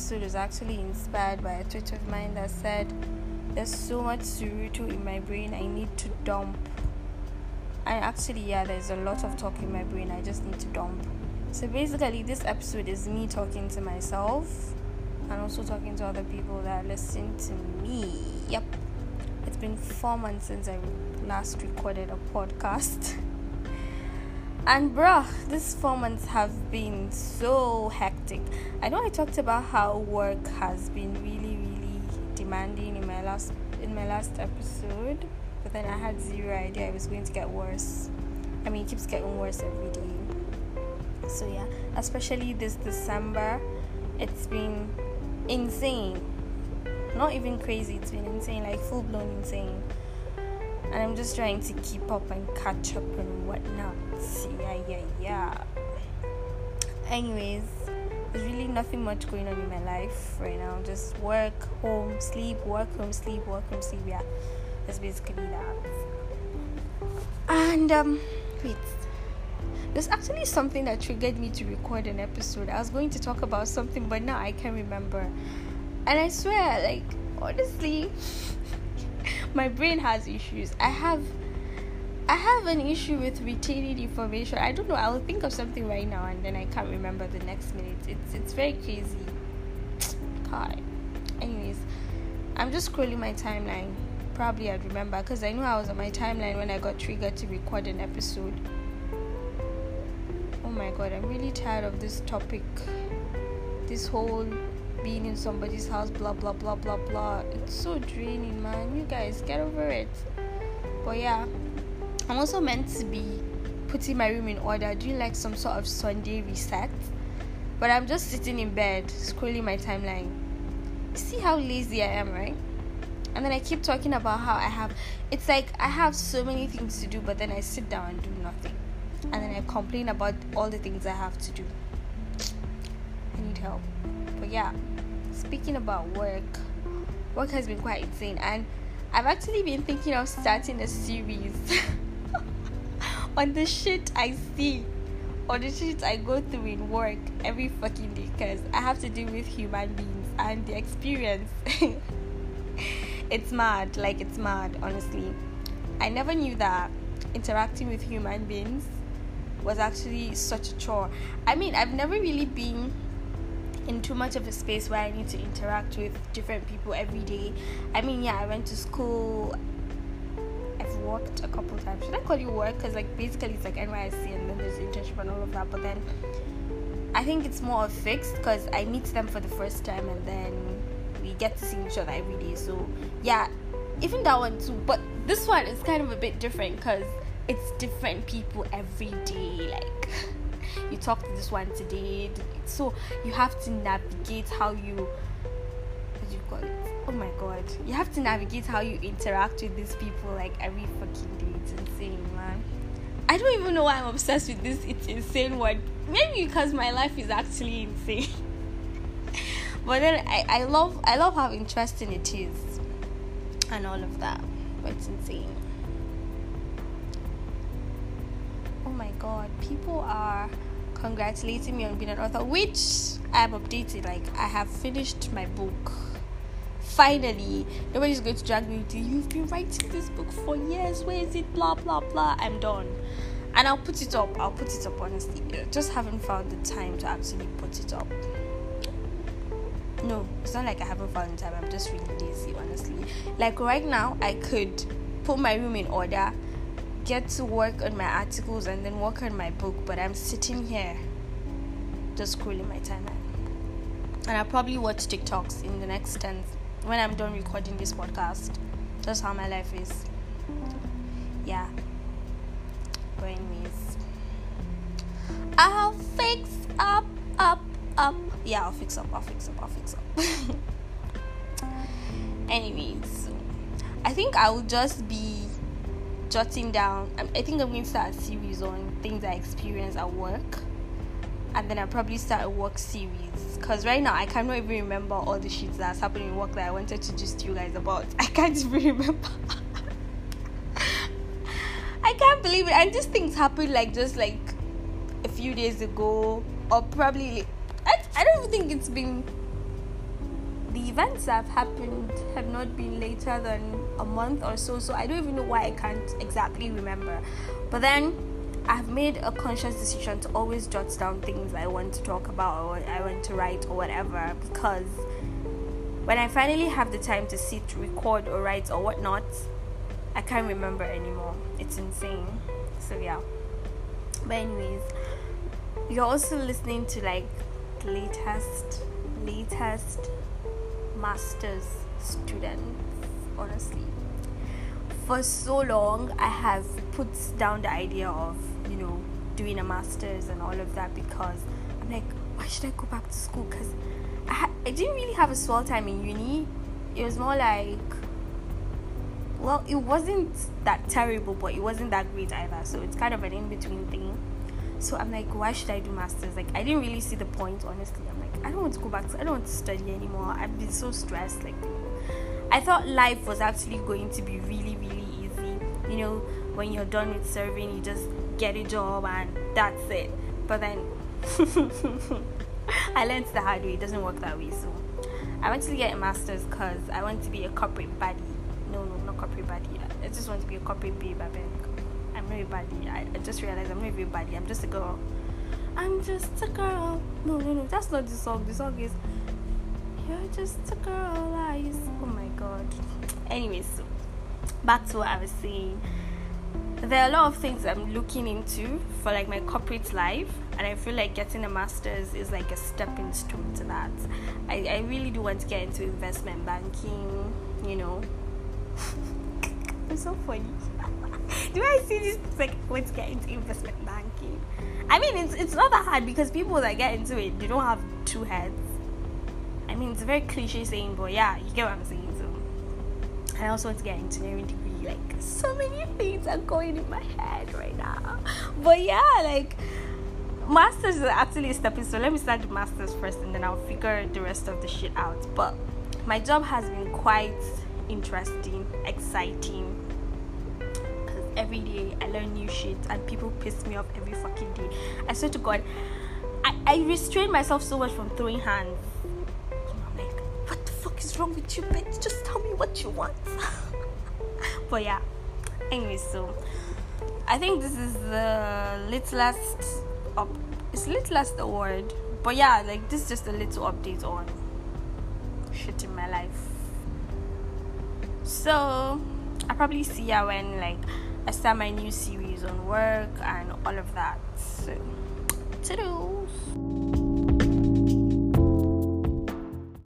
episode was actually inspired by a tweet of mine that said, There's so much surutu in my brain, I need to dump. And actually, yeah, there's a lot of talk in my brain, I just need to dump. So basically, this episode is me talking to myself and also talking to other people that listen to me. Yep. It's been four months since I last recorded a podcast. And bruh, these four months have been so hectic. I know I talked about how work has been really, really demanding in my last in my last episode, but then I had zero idea it was going to get worse. I mean, it keeps getting worse every day. So yeah, especially this December, it's been insane. Not even crazy, it's been insane, like full blown insane and I'm just trying to keep up and catch up and whatnot. Yeah, yeah, yeah. Anyways, there's really nothing much going on in my life right now. Just work, home, sleep, work, home, sleep, work, home, sleep. Yeah, that's basically that. And um, wait. There's actually something that triggered me to record an episode. I was going to talk about something, but now I can't remember. And I swear, like, honestly, my brain has issues. I have I have an issue with retaining information. I don't know. I will think of something right now and then I can't remember the next minute. It's it's very crazy. Hi. Anyways, I'm just scrolling my timeline. Probably I'd remember because I knew I was on my timeline when I got triggered to record an episode. Oh my god, I'm really tired of this topic. This whole being in somebody's house, blah blah blah blah blah. It's so draining, man. You guys get over it. But yeah, I'm also meant to be putting my room in order, doing like some sort of Sunday reset. But I'm just sitting in bed, scrolling my timeline. You see how lazy I am, right? And then I keep talking about how I have it's like I have so many things to do, but then I sit down and do nothing. And then I complain about all the things I have to do. I need help. But yeah, speaking about work, work has been quite insane, and I've actually been thinking of starting a series on the shit I see, on the shit I go through in work every fucking day, because I have to deal with human beings and the experience. it's mad, like it's mad, honestly. I never knew that interacting with human beings was actually such a chore. I mean, I've never really been in too much of a space where I need to interact with different people every day. I mean, yeah, I went to school. I've worked a couple times. Should I call you work? Because like basically it's like NYSC and then there's internship and all of that. But then I think it's more of fixed because I meet them for the first time and then we get to see each other every day. So yeah, even that one too. But this one is kind of a bit different because it's different people every day. Like you talk to this one today so you have to navigate how you what you call it? Oh my god. You have to navigate how you interact with these people like every fucking day. It's insane man. I don't even know why i'm obsessed with this it's insane word. Maybe because my life is actually insane. But then I, I love i love how interesting it is and all of that. But it's insane my god people are congratulating me on being an author, which I'm updated. Like I have finished my book. Finally, nobody's going to drag me you. You've been writing this book for years. Where is it? Blah blah blah. I'm done, and I'll put it up. I'll put it up. Honestly, just haven't found the time to actually put it up. No, it's not like I haven't found the time. I'm just really lazy, honestly. Like right now, I could put my room in order get to work on my articles and then work on my book, but I'm sitting here just scrolling my timeline. And I'll probably watch TikToks in the next 10 when I'm done recording this podcast. That's how my life is. Yeah. But anyways. I'll fix up, up, up. Yeah, I'll fix up, I'll fix up, I'll fix up. anyways. I think I will just be jotting down. Um, I think I'm going to start a series on things I experience at work, and then I probably start a work series. Cause right now I cannot even remember all the shit that's happening in work that I wanted to just you guys about. I can't even remember. I can't believe it. And these things happened like just like a few days ago, or probably I, I don't even think it's been the events that have happened have not been later than a month or so, so I don't even know why I can't exactly remember. But then I've made a conscious decision to always jot down things I want to talk about or I want to write or whatever because when I finally have the time to sit, record, or write or whatnot, I can't remember anymore. It's insane. So, yeah. But, anyways, you're also listening to like the latest, latest master's students, honestly. For so long, I have put down the idea of, you know, doing a master's and all of that because I'm like, why should I go back to school? Because I, ha- I didn't really have a swell time in uni. It was more like, well, it wasn't that terrible, but it wasn't that great either. So it's kind of an in between thing. So I'm like, why should I do masters? Like, I didn't really see the point, honestly. I'm like, I don't want to go back. To, I don't want to study anymore. I've been so stressed. Like, I thought life was actually going to be really, really easy. You know, when you're done with serving, you just get a job and that's it. But then I learned the hard way. It doesn't work that way. So I went to get a master's because I want to be a corporate buddy. No, no, not corporate buddy. I just want to be a corporate babe. I beg. Buddy. I, I just realized I'm a buddy. I'm just a girl. I'm just a girl. No, no, no. That's not the song. The song is You're just a girl. Eyes. Oh my god. Anyways, so back to what I was saying there are a lot of things I'm looking into for like my corporate life, and I feel like getting a master's is like a stepping stone to that. I, I really do want to get into investment banking, you know. it's so funny. do I see this like to get into investment banking? I mean, it's it's not that hard because people that get into it, they don't have two heads. I mean, it's a very cliche saying, but yeah, you get what I'm saying. So, I also want to get engineering degree like so many things are going in my head right now. But yeah, like masters is actually a stepping stone. Let me start the masters first and then I'll figure the rest of the shit out. But my job has been quite interesting, exciting. Every day I learn new shit and people piss me off every fucking day. I swear to God, I, I restrain myself so much from throwing hands. I'm like, what the fuck is wrong with you, bitch? Just tell me what you want. but yeah anyway so i think this is the littlest up it's littlest award but yeah like this is just a little update on shit in my life so i'll probably see ya when like i start my new series on work and all of that. So toodles